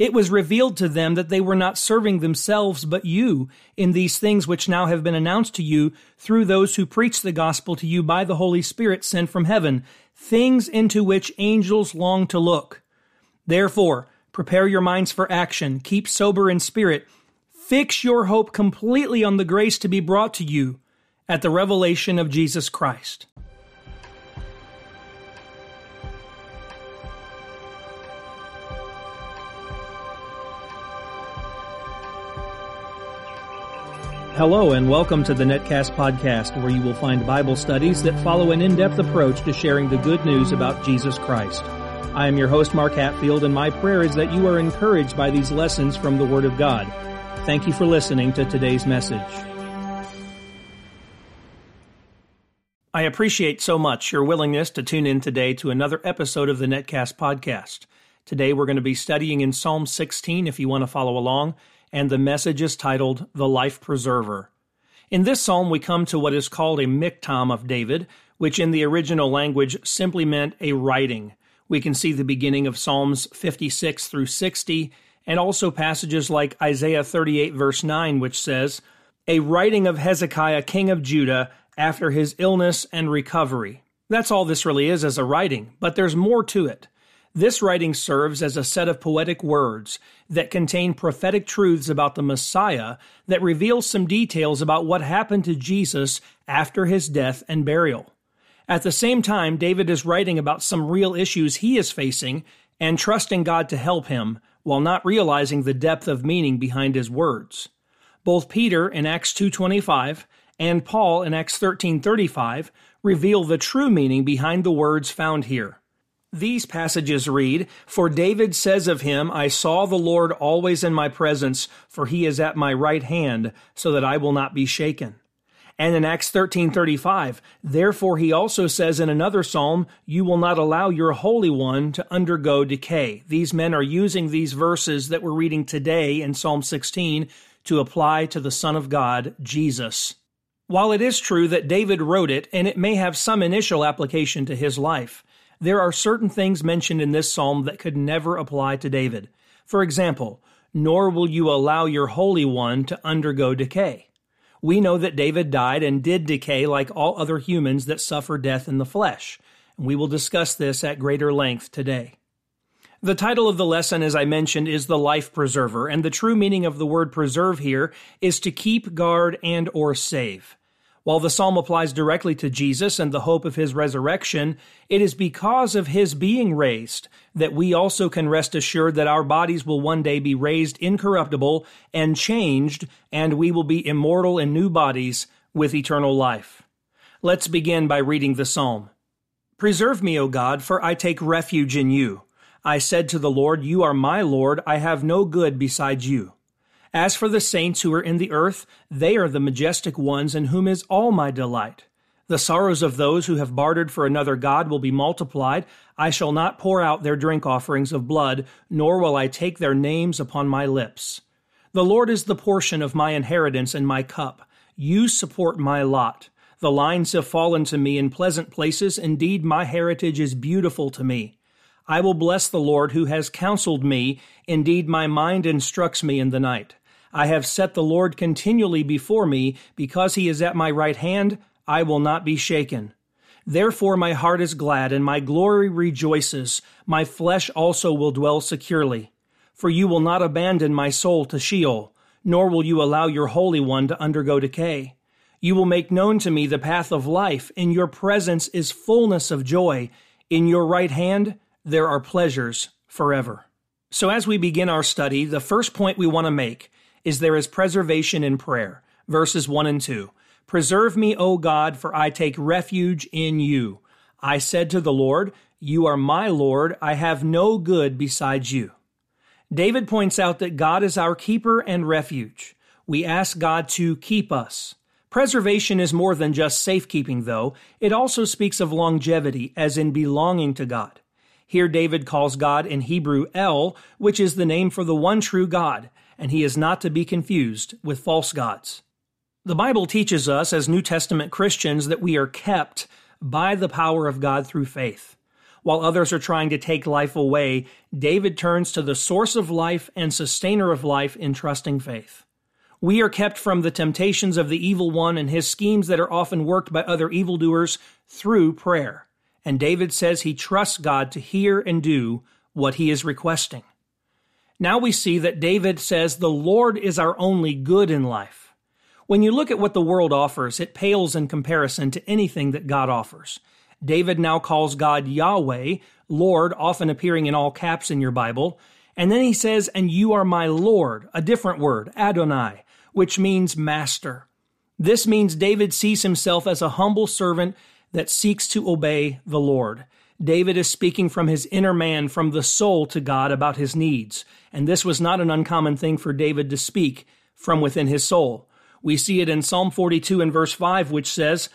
It was revealed to them that they were not serving themselves but you in these things which now have been announced to you through those who preach the gospel to you by the Holy Spirit sent from heaven, things into which angels long to look. Therefore, prepare your minds for action, keep sober in spirit, fix your hope completely on the grace to be brought to you at the revelation of Jesus Christ. Hello, and welcome to the Netcast podcast, where you will find Bible studies that follow an in depth approach to sharing the good news about Jesus Christ. I am your host, Mark Hatfield, and my prayer is that you are encouraged by these lessons from the Word of God. Thank you for listening to today's message. I appreciate so much your willingness to tune in today to another episode of the Netcast podcast. Today we're going to be studying in Psalm 16 if you want to follow along and the message is titled The Life Preserver. In this psalm, we come to what is called a miktam of David, which in the original language simply meant a writing. We can see the beginning of Psalms 56 through 60, and also passages like Isaiah 38, verse 9, which says, A writing of Hezekiah, king of Judah, after his illness and recovery. That's all this really is as a writing, but there's more to it. This writing serves as a set of poetic words that contain prophetic truths about the Messiah that reveal some details about what happened to Jesus after his death and burial. At the same time, David is writing about some real issues he is facing and trusting God to help him while not realizing the depth of meaning behind his words. Both Peter in Acts 2:25 and Paul in Acts 13:35 reveal the true meaning behind the words found here. These passages read, For David says of him, I saw the Lord always in my presence, for he is at my right hand, so that I will not be shaken. And in Acts 13:35, therefore he also says in another psalm, you will not allow your holy one to undergo decay. These men are using these verses that we're reading today in Psalm 16 to apply to the Son of God, Jesus. While it is true that David wrote it and it may have some initial application to his life, there are certain things mentioned in this psalm that could never apply to David. For example, nor will you allow your Holy One to undergo decay. We know that David died and did decay like all other humans that suffer death in the flesh. And we will discuss this at greater length today. The title of the lesson, as I mentioned, is The Life Preserver, and the true meaning of the word preserve here is to keep, guard, and or save. While the psalm applies directly to Jesus and the hope of his resurrection, it is because of his being raised that we also can rest assured that our bodies will one day be raised incorruptible and changed, and we will be immortal in new bodies with eternal life. Let's begin by reading the psalm. Preserve me, O God, for I take refuge in you. I said to the Lord, You are my Lord, I have no good besides you. As for the saints who are in the earth, they are the majestic ones in whom is all my delight. The sorrows of those who have bartered for another God will be multiplied. I shall not pour out their drink offerings of blood, nor will I take their names upon my lips. The Lord is the portion of my inheritance and my cup. You support my lot. The lines have fallen to me in pleasant places. Indeed, my heritage is beautiful to me. I will bless the Lord who has counseled me. Indeed, my mind instructs me in the night. I have set the Lord continually before me, because he is at my right hand, I will not be shaken. Therefore my heart is glad, and my glory rejoices. My flesh also will dwell securely. For you will not abandon my soul to Sheol, nor will you allow your Holy One to undergo decay. You will make known to me the path of life. In your presence is fullness of joy. In your right hand there are pleasures forever. So as we begin our study, the first point we want to make is there is preservation in prayer. Verses 1 and 2. Preserve me, O God, for I take refuge in you. I said to the Lord, You are my Lord, I have no good besides you. David points out that God is our keeper and refuge. We ask God to keep us. Preservation is more than just safekeeping, though. It also speaks of longevity, as in belonging to God. Here, David calls God in Hebrew El, which is the name for the one true God, and he is not to be confused with false gods. The Bible teaches us as New Testament Christians that we are kept by the power of God through faith. while others are trying to take life away, David turns to the source of life and sustainer of life in trusting faith. We are kept from the temptations of the evil one and his schemes that are often worked by other evildoers through prayer. And David says he trusts God to hear and do what he is requesting. Now we see that David says the Lord is our only good in life. When you look at what the world offers, it pales in comparison to anything that God offers. David now calls God Yahweh, Lord, often appearing in all caps in your Bible. And then he says, and you are my Lord, a different word, Adonai, which means master. This means David sees himself as a humble servant that seeks to obey the Lord. David is speaking from his inner man, from the soul to God about his needs. And this was not an uncommon thing for David to speak from within his soul. We see it in Psalm 42 and verse 5, which says,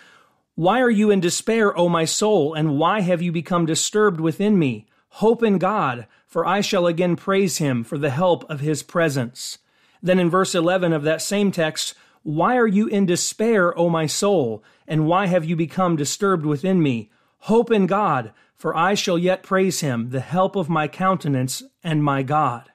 Why are you in despair, O my soul, and why have you become disturbed within me? Hope in God, for I shall again praise him for the help of his presence. Then in verse 11 of that same text, Why are you in despair, O my soul? And why have you become disturbed within me? Hope in God, for I shall yet praise him, the help of my countenance and my God.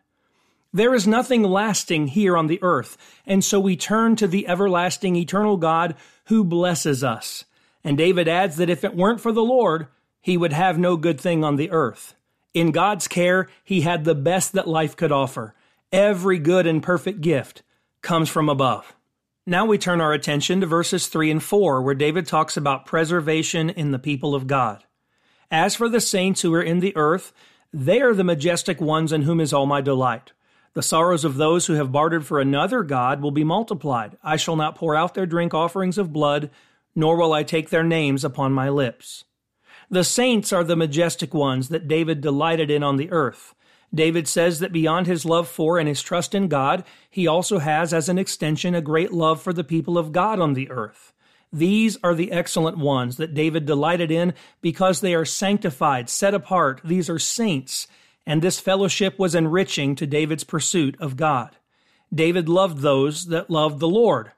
There is nothing lasting here on the earth, and so we turn to the everlasting, eternal God who blesses us. And David adds that if it weren't for the Lord, he would have no good thing on the earth. In God's care, he had the best that life could offer. Every good and perfect gift comes from above. Now we turn our attention to verses 3 and 4, where David talks about preservation in the people of God. As for the saints who are in the earth, they are the majestic ones in whom is all my delight. The sorrows of those who have bartered for another God will be multiplied. I shall not pour out their drink offerings of blood, nor will I take their names upon my lips. The saints are the majestic ones that David delighted in on the earth. David says that beyond his love for and his trust in God, he also has as an extension a great love for the people of God on the earth. These are the excellent ones that David delighted in because they are sanctified, set apart. These are saints, and this fellowship was enriching to David's pursuit of God. David loved those that loved the Lord,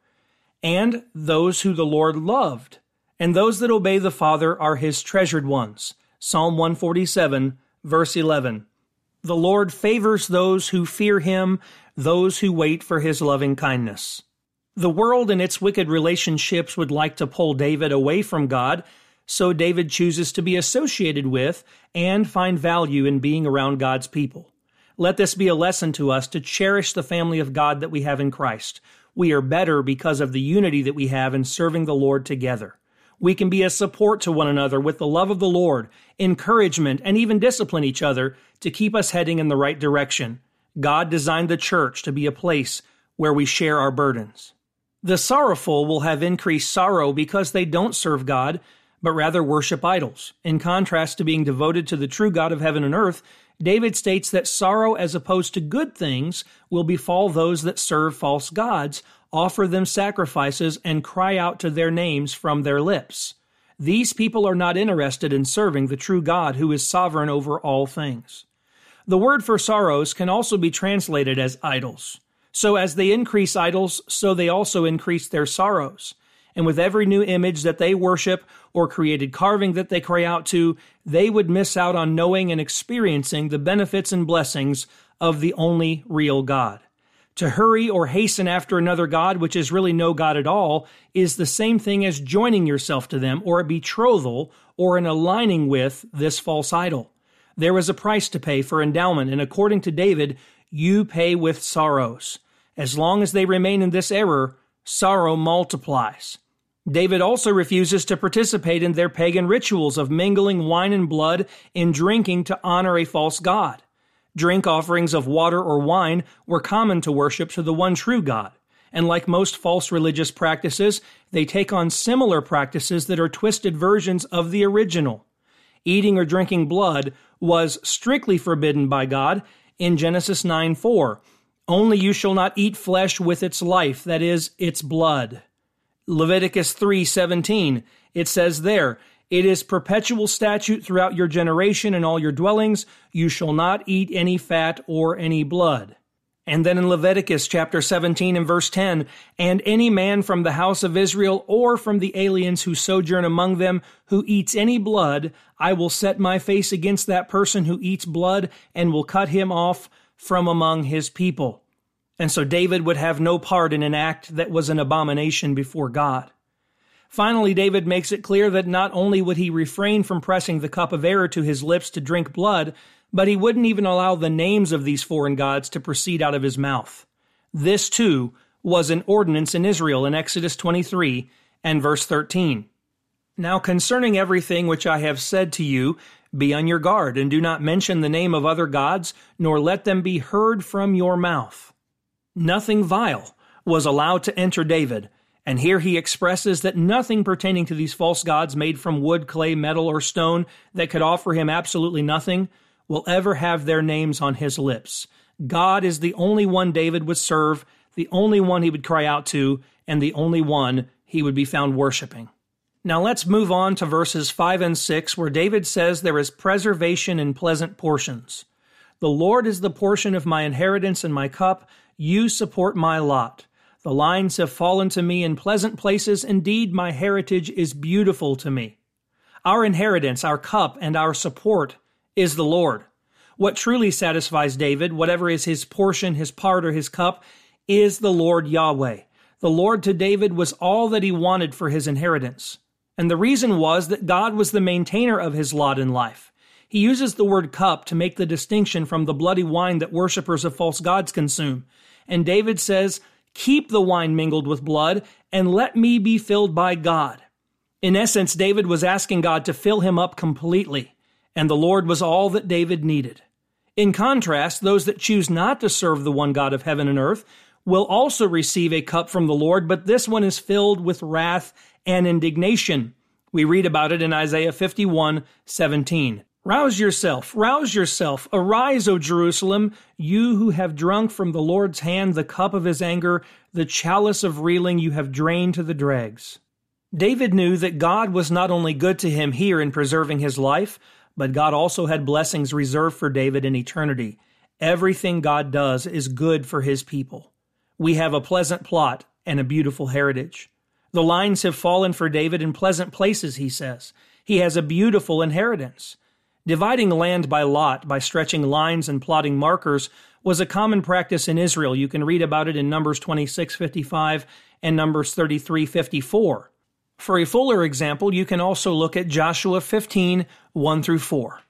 and those who the Lord loved, and those that obey the Father are his treasured ones. Psalm 147, verse 11. The Lord favors those who fear him, those who wait for his loving kindness. The world and its wicked relationships would like to pull David away from God, so David chooses to be associated with and find value in being around God's people. Let this be a lesson to us to cherish the family of God that we have in Christ. We are better because of the unity that we have in serving the Lord together. We can be a support to one another with the love of the Lord, encouragement, and even discipline each other to keep us heading in the right direction. God designed the church to be a place where we share our burdens. The sorrowful will have increased sorrow because they don't serve God, but rather worship idols. In contrast to being devoted to the true God of heaven and earth, David states that sorrow as opposed to good things will befall those that serve false gods, offer them sacrifices, and cry out to their names from their lips. These people are not interested in serving the true God who is sovereign over all things. The word for sorrows can also be translated as idols. So as they increase idols, so they also increase their sorrows. And with every new image that they worship or created carving that they cry out to, they would miss out on knowing and experiencing the benefits and blessings of the only real God. To hurry or hasten after another God, which is really no God at all, is the same thing as joining yourself to them or a betrothal or an aligning with this false idol. There is a price to pay for endowment, and according to David, you pay with sorrows. As long as they remain in this error, sorrow multiplies. David also refuses to participate in their pagan rituals of mingling wine and blood in drinking to honor a false god. Drink offerings of water or wine were common to worship to the one true God. And like most false religious practices, they take on similar practices that are twisted versions of the original. Eating or drinking blood was strictly forbidden by God in Genesis 9 4. Only you shall not eat flesh with its life, that is, its blood. Leviticus 3:17. it says there, it is perpetual statute throughout your generation and all your dwellings. You shall not eat any fat or any blood. And then in Leviticus chapter 17 and verse 10, and any man from the house of Israel or from the aliens who sojourn among them who eats any blood, I will set my face against that person who eats blood and will cut him off from among his people. And so David would have no part in an act that was an abomination before God. Finally, David makes it clear that not only would he refrain from pressing the cup of error to his lips to drink blood, but he wouldn't even allow the names of these foreign gods to proceed out of his mouth. This, too, was an ordinance in Israel in Exodus 23 and verse 13. Now, concerning everything which I have said to you, be on your guard, and do not mention the name of other gods, nor let them be heard from your mouth. Nothing vile was allowed to enter David, and here he expresses that nothing pertaining to these false gods made from wood, clay, metal, or stone that could offer him absolutely nothing will ever have their names on his lips. God is the only one David would serve, the only one he would cry out to, and the only one he would be found worshiping. Now let's move on to verses 5 and 6, where David says there is preservation in pleasant portions. The Lord is the portion of my inheritance and my cup. You support my lot. The lines have fallen to me in pleasant places. Indeed, my heritage is beautiful to me. Our inheritance, our cup, and our support is the Lord. What truly satisfies David, whatever is his portion, his part, or his cup, is the Lord Yahweh. The Lord to David was all that he wanted for his inheritance. And the reason was that God was the maintainer of his lot in life. He uses the word cup to make the distinction from the bloody wine that worshippers of false gods consume. And David says, Keep the wine mingled with blood, and let me be filled by God. In essence, David was asking God to fill him up completely and the Lord was all that David needed. In contrast, those that choose not to serve the one God of heaven and earth will also receive a cup from the Lord, but this one is filled with wrath and indignation. We read about it in Isaiah 51 17. Rouse yourself, rouse yourself, arise, O Jerusalem, you who have drunk from the Lord's hand the cup of his anger, the chalice of reeling you have drained to the dregs. David knew that God was not only good to him here in preserving his life, but God also had blessings reserved for David in eternity. Everything God does is good for his people. We have a pleasant plot and a beautiful heritage. The lines have fallen for David in pleasant places, he says. He has a beautiful inheritance. Dividing land by lot by stretching lines and plotting markers was a common practice in Israel. You can read about it in Numbers 26:55 and Numbers 33:54. For a fuller example, you can also look at Joshua 15 1 through 4.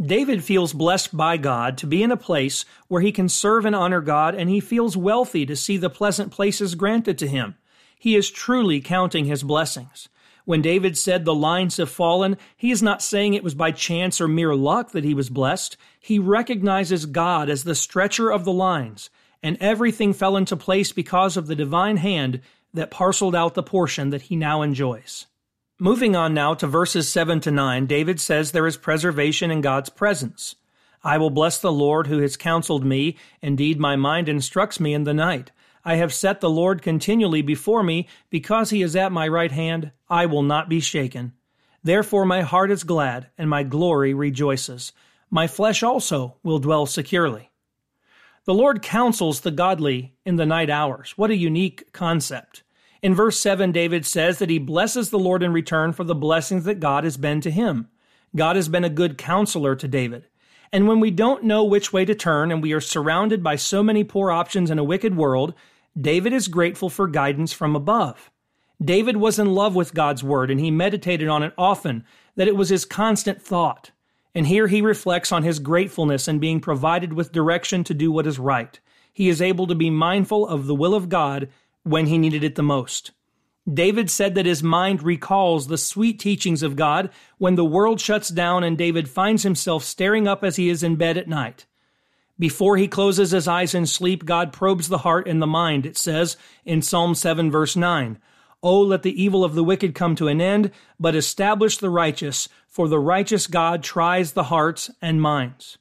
David feels blessed by God to be in a place where he can serve and honor God, and he feels wealthy to see the pleasant places granted to him. He is truly counting his blessings. When David said the lines have fallen, he is not saying it was by chance or mere luck that he was blessed. He recognizes God as the stretcher of the lines, and everything fell into place because of the divine hand that parceled out the portion that he now enjoys. Moving on now to verses 7 to 9, David says there is preservation in God's presence. I will bless the Lord who has counseled me. Indeed, my mind instructs me in the night. I have set the Lord continually before me. Because he is at my right hand, I will not be shaken. Therefore my heart is glad, and my glory rejoices. My flesh also will dwell securely. The Lord counsels the godly in the night hours. What a unique concept. In verse 7, David says that he blesses the Lord in return for the blessings that God has been to him. God has been a good counselor to David. And when we don't know which way to turn and we are surrounded by so many poor options in a wicked world, David is grateful for guidance from above. David was in love with God's word and he meditated on it often, that it was his constant thought. And here he reflects on his gratefulness in being provided with direction to do what is right. He is able to be mindful of the will of God when he needed it the most. David said that his mind recalls the sweet teachings of God when the world shuts down and David finds himself staring up as he is in bed at night. Before he closes his eyes in sleep, God probes the heart and the mind, it says in Psalm 7 verse 9. Oh, let the evil of the wicked come to an end, but establish the righteous, for the righteous God tries the hearts and minds.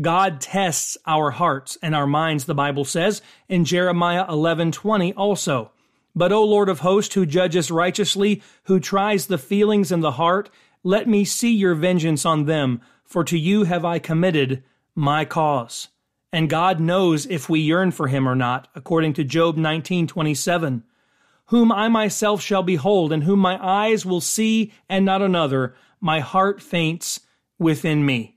God tests our hearts and our minds, the Bible says in Jeremiah 11:20 also. But O Lord of hosts, who judges righteously, who tries the feelings and the heart, let me see your vengeance on them, for to you have I committed my cause. and God knows if we yearn for him or not, according to Job 19:27. Whom I myself shall behold, and whom my eyes will see, and not another, my heart faints within me.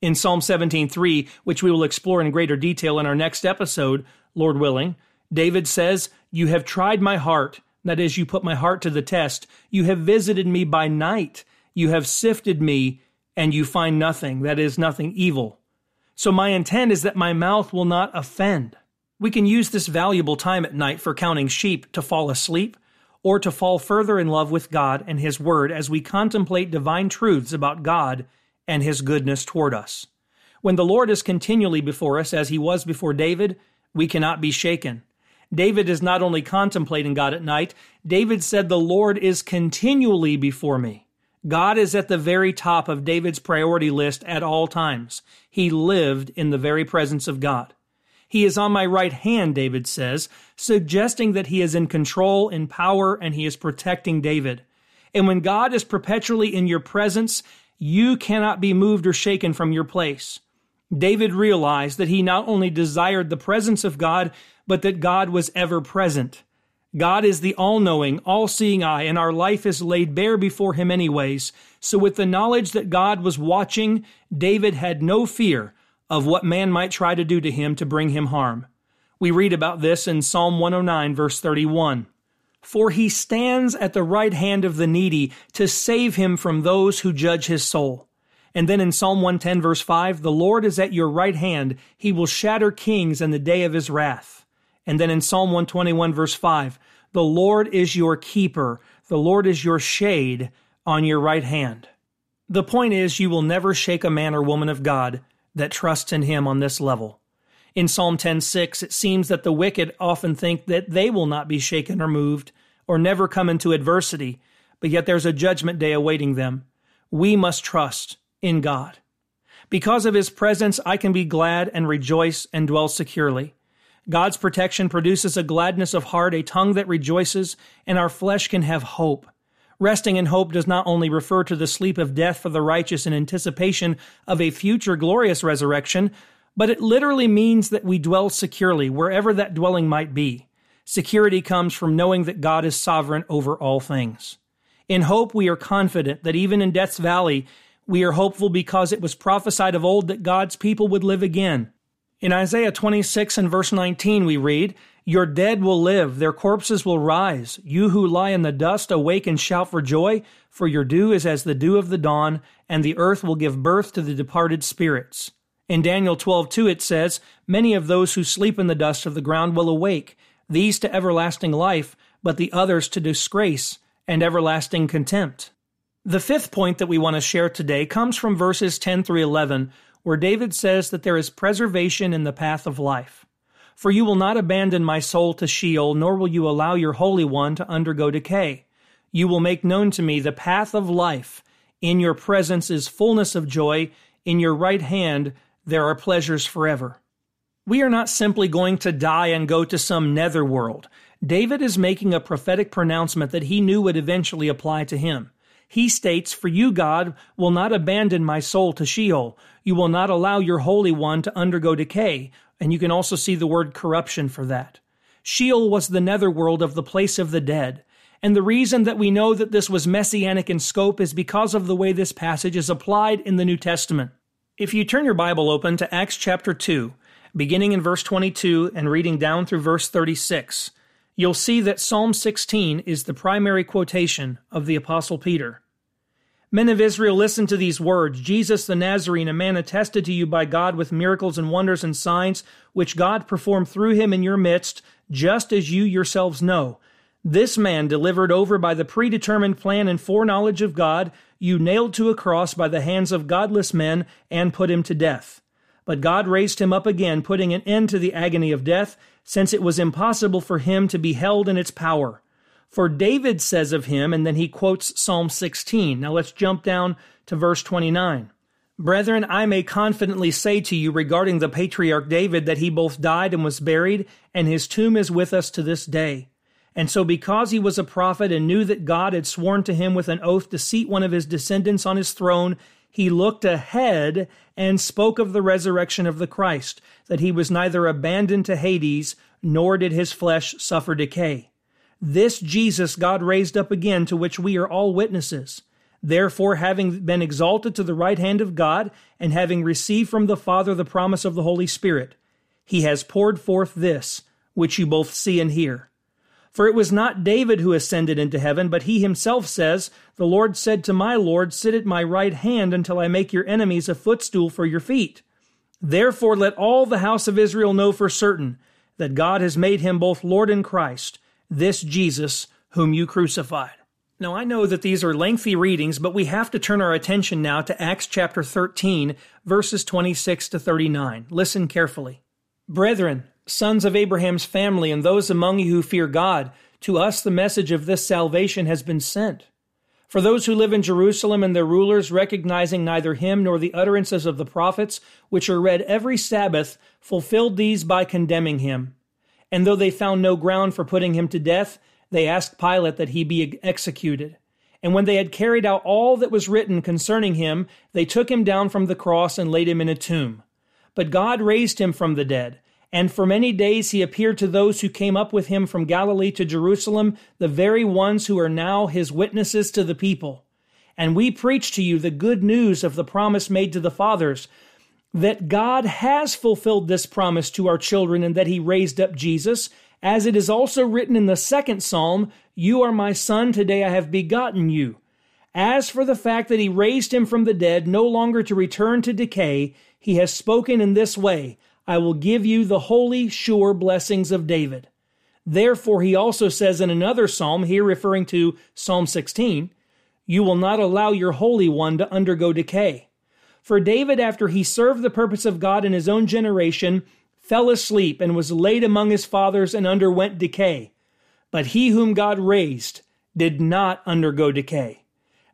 In Psalm 17:3, which we will explore in greater detail in our next episode, Lord willing, David says, "You have tried my heart, that is, you put my heart to the test. You have visited me by night. You have sifted me, and you find nothing, that is, nothing evil. So my intent is that my mouth will not offend. We can use this valuable time at night for counting sheep to fall asleep or to fall further in love with God and His Word as we contemplate divine truths about God and His goodness toward us. When the Lord is continually before us, as He was before David, we cannot be shaken. David is not only contemplating God at night, David said, The Lord is continually before me. God is at the very top of David's priority list at all times. He lived in the very presence of God. He is on my right hand, David says, suggesting that he is in control, in power, and he is protecting David. And when God is perpetually in your presence, you cannot be moved or shaken from your place. David realized that he not only desired the presence of God, but that God was ever present. God is the all knowing, all seeing eye, and our life is laid bare before Him, anyways. So, with the knowledge that God was watching, David had no fear of what man might try to do to him to bring him harm. We read about this in Psalm 109, verse 31. For he stands at the right hand of the needy to save him from those who judge his soul. And then in Psalm 110, verse 5, the Lord is at your right hand. He will shatter kings in the day of his wrath. And then in Psalm 121, verse 5, the Lord is your keeper, the Lord is your shade on your right hand. The point is, you will never shake a man or woman of God that trusts in him on this level. In Psalm 10:6, it seems that the wicked often think that they will not be shaken or moved or never come into adversity, but yet there's a judgment day awaiting them. We must trust in God. Because of his presence, I can be glad and rejoice and dwell securely. God's protection produces a gladness of heart, a tongue that rejoices, and our flesh can have hope. Resting in hope does not only refer to the sleep of death for the righteous in anticipation of a future glorious resurrection, but it literally means that we dwell securely wherever that dwelling might be. Security comes from knowing that God is sovereign over all things. In hope, we are confident that even in death's valley, we are hopeful because it was prophesied of old that God's people would live again. In Isaiah 26 and verse 19, we read, Your dead will live, their corpses will rise. You who lie in the dust, awake and shout for joy, for your dew is as the dew of the dawn, and the earth will give birth to the departed spirits. In Daniel 12:2 it says, Many of those who sleep in the dust of the ground will awake, these to everlasting life, but the others to disgrace and everlasting contempt. The fifth point that we want to share today comes from verses 10 through 11, where David says that there is preservation in the path of life. For you will not abandon my soul to Sheol, nor will you allow your Holy One to undergo decay. You will make known to me the path of life. In your presence is fullness of joy. In your right hand there are pleasures forever. We are not simply going to die and go to some nether world. David is making a prophetic pronouncement that he knew would eventually apply to him. He states, For you, God, will not abandon my soul to Sheol. You will not allow your Holy One to undergo decay. And you can also see the word corruption for that. Sheol was the netherworld of the place of the dead. And the reason that we know that this was messianic in scope is because of the way this passage is applied in the New Testament. If you turn your Bible open to Acts chapter 2, beginning in verse 22 and reading down through verse 36, you'll see that Psalm 16 is the primary quotation of the Apostle Peter. Men of Israel, listen to these words Jesus the Nazarene, a man attested to you by God with miracles and wonders and signs, which God performed through him in your midst, just as you yourselves know. This man, delivered over by the predetermined plan and foreknowledge of God, you nailed to a cross by the hands of godless men and put him to death. But God raised him up again, putting an end to the agony of death, since it was impossible for him to be held in its power. For David says of him, and then he quotes Psalm 16. Now let's jump down to verse 29. Brethren, I may confidently say to you regarding the patriarch David that he both died and was buried, and his tomb is with us to this day. And so, because he was a prophet and knew that God had sworn to him with an oath to seat one of his descendants on his throne, he looked ahead and spoke of the resurrection of the Christ, that he was neither abandoned to Hades, nor did his flesh suffer decay. This Jesus God raised up again, to which we are all witnesses. Therefore, having been exalted to the right hand of God, and having received from the Father the promise of the Holy Spirit, he has poured forth this, which you both see and hear. For it was not David who ascended into heaven, but he himself says, The Lord said to my Lord, Sit at my right hand until I make your enemies a footstool for your feet. Therefore let all the house of Israel know for certain that God has made him both Lord and Christ, this Jesus whom you crucified. Now, I know that these are lengthy readings, but we have to turn our attention now to Acts chapter 13, verses 26 to 39. Listen carefully. Brethren, sons of Abraham's family, and those among you who fear God, to us the message of this salvation has been sent. For those who live in Jerusalem and their rulers, recognizing neither him nor the utterances of the prophets, which are read every Sabbath, fulfilled these by condemning him. And though they found no ground for putting him to death, they asked Pilate that he be executed. And when they had carried out all that was written concerning him, they took him down from the cross and laid him in a tomb. But God raised him from the dead and for many days he appeared to those who came up with him from Galilee to Jerusalem, the very ones who are now his witnesses to the people. And we preach to you the good news of the promise made to the fathers, that God has fulfilled this promise to our children and that he raised up Jesus, as it is also written in the second psalm, You are my son, today I have begotten you. As for the fact that he raised him from the dead, no longer to return to decay, he has spoken in this way, I will give you the holy, sure blessings of David. Therefore, he also says in another psalm, here referring to Psalm 16, You will not allow your Holy One to undergo decay. For David, after he served the purpose of God in his own generation, fell asleep and was laid among his fathers and underwent decay. But he whom God raised did not undergo decay.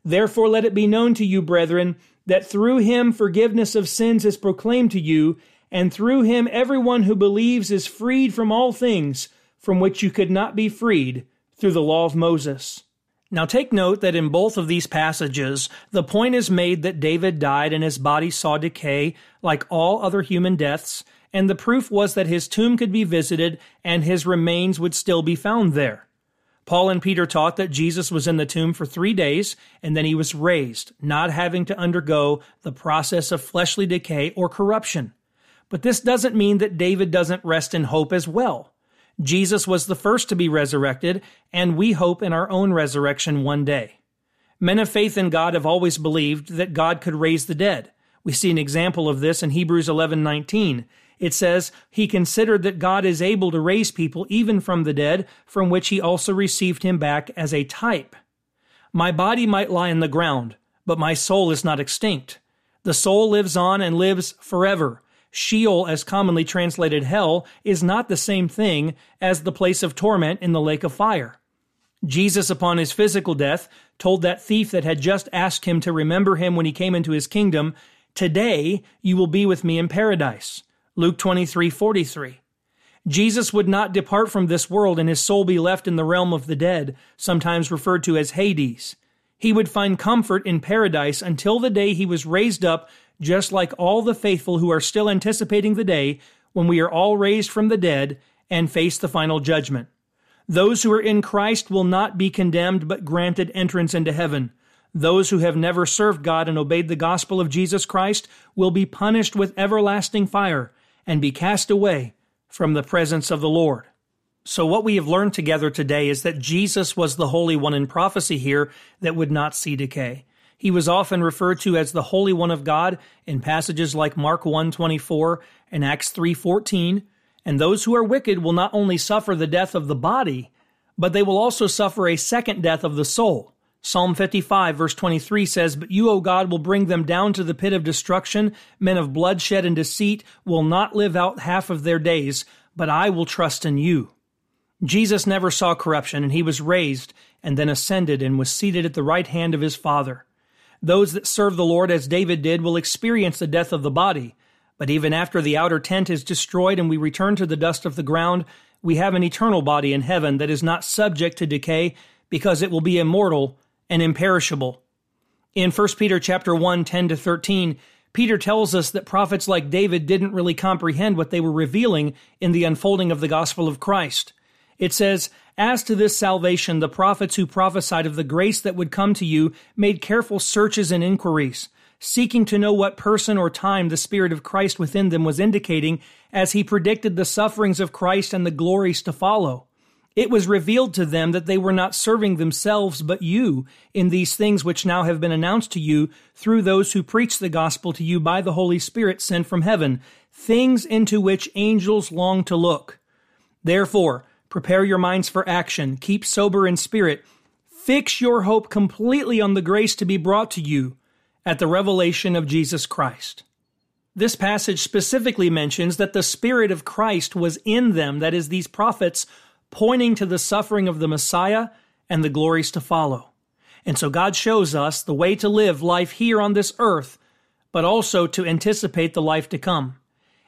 Therefore, let it be known to you, brethren, that through him forgiveness of sins is proclaimed to you and through him everyone who believes is freed from all things from which you could not be freed through the law of Moses. Now take note that in both of these passages, the point is made that David died and his body saw decay like all other human deaths, and the proof was that his tomb could be visited and his remains would still be found there. Paul and Peter taught that Jesus was in the tomb for three days and then he was raised, not having to undergo the process of fleshly decay or corruption. But this doesn't mean that David doesn't rest in hope as well. Jesus was the first to be resurrected, and we hope in our own resurrection one day. Men of faith in God have always believed that God could raise the dead. We see an example of this in Hebrews 11:19. It says, "He considered that God is able to raise people even from the dead, from which he also received him back as a type." My body might lie in the ground, but my soul is not extinct. The soul lives on and lives forever. Sheol, as commonly translated hell, is not the same thing as the place of torment in the lake of fire. Jesus, upon his physical death, told that thief that had just asked him to remember him when he came into his kingdom, Today you will be with me in paradise. Luke 23 43. Jesus would not depart from this world and his soul be left in the realm of the dead, sometimes referred to as Hades. He would find comfort in paradise until the day he was raised up just like all the faithful who are still anticipating the day when we are all raised from the dead and face the final judgment. Those who are in Christ will not be condemned, but granted entrance into heaven. Those who have never served God and obeyed the gospel of Jesus Christ will be punished with everlasting fire and be cast away from the presence of the Lord. So, what we have learned together today is that Jesus was the Holy One in prophecy here that would not see decay. He was often referred to as the Holy One of God in passages like Mark 1:24 and Acts 3:14, and those who are wicked will not only suffer the death of the body, but they will also suffer a second death of the soul. Psalm 55 verse 23 says, But you, O God, will bring them down to the pit of destruction. Men of bloodshed and deceit will not live out half of their days, but I will trust in you. Jesus never saw corruption, and he was raised and then ascended and was seated at the right hand of his Father. Those that serve the Lord as David did will experience the death of the body. But even after the outer tent is destroyed and we return to the dust of the ground, we have an eternal body in heaven that is not subject to decay because it will be immortal and imperishable. In 1 Peter chapter 1, 10 to 13, Peter tells us that prophets like David didn't really comprehend what they were revealing in the unfolding of the gospel of Christ. It says, As to this salvation, the prophets who prophesied of the grace that would come to you made careful searches and inquiries, seeking to know what person or time the Spirit of Christ within them was indicating as he predicted the sufferings of Christ and the glories to follow. It was revealed to them that they were not serving themselves but you in these things which now have been announced to you through those who preach the gospel to you by the Holy Spirit sent from heaven, things into which angels long to look. Therefore, prepare your minds for action, keep sober in spirit, fix your hope completely on the grace to be brought to you at the revelation of Jesus Christ. This passage specifically mentions that the Spirit of Christ was in them, that is, these prophets pointing to the suffering of the Messiah and the glories to follow. And so God shows us the way to live life here on this earth, but also to anticipate the life to come.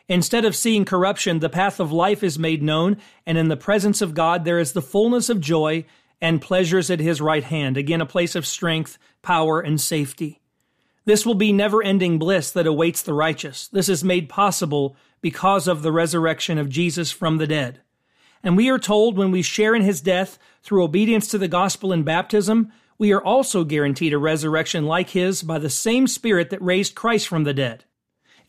Instead of seeing corruption, the path of life is made known, and in the presence of God there is the fullness of joy and pleasures at his right hand, again, a place of strength, power, and safety. This will be never ending bliss that awaits the righteous. This is made possible because of the resurrection of Jesus from the dead. And we are told when we share in his death through obedience to the gospel and baptism, we are also guaranteed a resurrection like his by the same Spirit that raised Christ from the dead.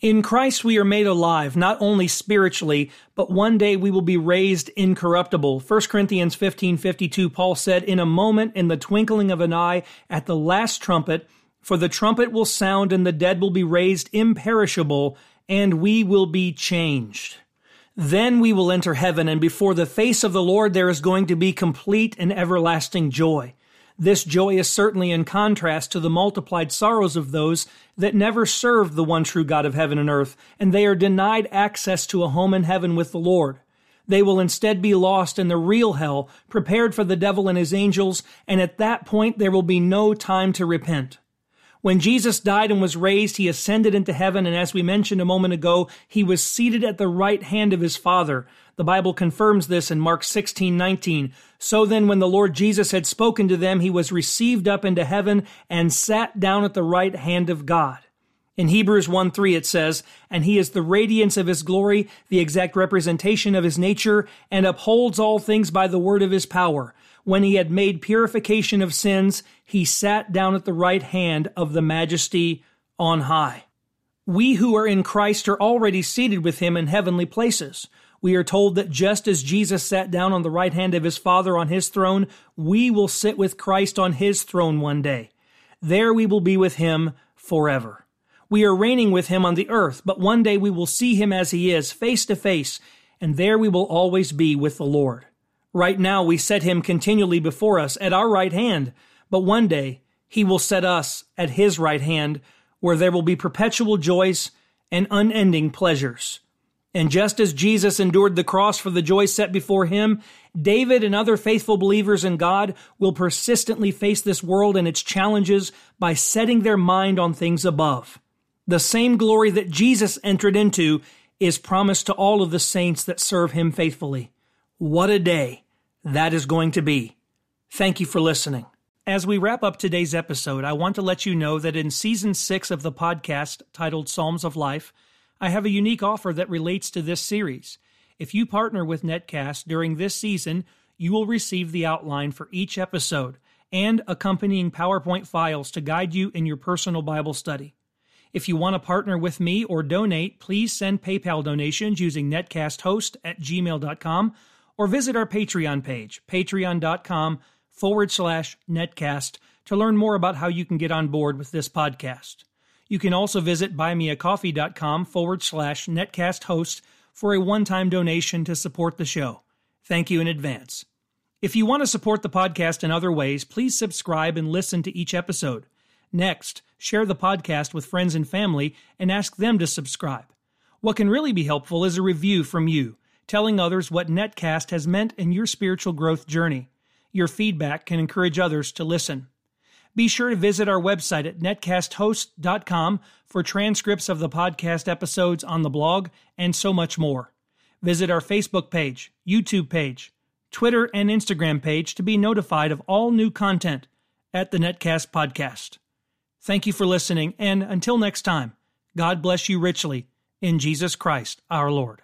In Christ we are made alive, not only spiritually, but one day we will be raised incorruptible. 1 Corinthians 15:52 Paul said, "In a moment in the twinkling of an eye at the last trumpet, for the trumpet will sound and the dead will be raised imperishable, and we will be changed." Then we will enter heaven, and before the face of the Lord there is going to be complete and everlasting joy. This joy is certainly in contrast to the multiplied sorrows of those that never served the one true God of heaven and earth, and they are denied access to a home in heaven with the Lord. They will instead be lost in the real hell, prepared for the devil and his angels, and at that point there will be no time to repent. When Jesus died and was raised, he ascended into heaven, and as we mentioned a moment ago, he was seated at the right hand of his Father. The Bible confirms this in Mark 16, 19. So then, when the Lord Jesus had spoken to them, he was received up into heaven and sat down at the right hand of God. In Hebrews 1 3, it says, And he is the radiance of his glory, the exact representation of his nature, and upholds all things by the word of his power when he had made purification of sins, he sat down at the right hand of the majesty on high. We who are in Christ are already seated with him in heavenly places. We are told that just as Jesus sat down on the right hand of his Father on his throne, we will sit with Christ on his throne one day. There we will be with him forever. We are reigning with him on the earth, but one day we will see him as he is, face to face, and there we will always be with the Lord. Right now, we set him continually before us at our right hand, but one day he will set us at his right hand, where there will be perpetual joys and unending pleasures. And just as Jesus endured the cross for the joy set before him, David and other faithful believers in God will persistently face this world and its challenges by setting their mind on things above. The same glory that Jesus entered into is promised to all of the saints that serve him faithfully. What a day that is going to be. Thank you for listening. As we wrap up today's episode, I want to let you know that in season six of the podcast titled Psalms of Life, I have a unique offer that relates to this series. If you partner with Netcast during this season, you will receive the outline for each episode and accompanying PowerPoint files to guide you in your personal Bible study. If you want to partner with me or donate, please send PayPal donations using netcasthost at gmail.com or visit our Patreon page, patreon.com forward slash netcast, to learn more about how you can get on board with this podcast. You can also visit buymeacoffee.com forward slash netcast host for a one time donation to support the show. Thank you in advance. If you want to support the podcast in other ways, please subscribe and listen to each episode. Next, share the podcast with friends and family and ask them to subscribe. What can really be helpful is a review from you telling others what Netcast has meant in your spiritual growth journey. Your feedback can encourage others to listen. Be sure to visit our website at netcasthost.com for transcripts of the podcast episodes on the blog and so much more. Visit our Facebook page, YouTube page, Twitter, and Instagram page to be notified of all new content at the Netcast Podcast. Thank you for listening, and until next time, God bless you richly in Jesus Christ our Lord.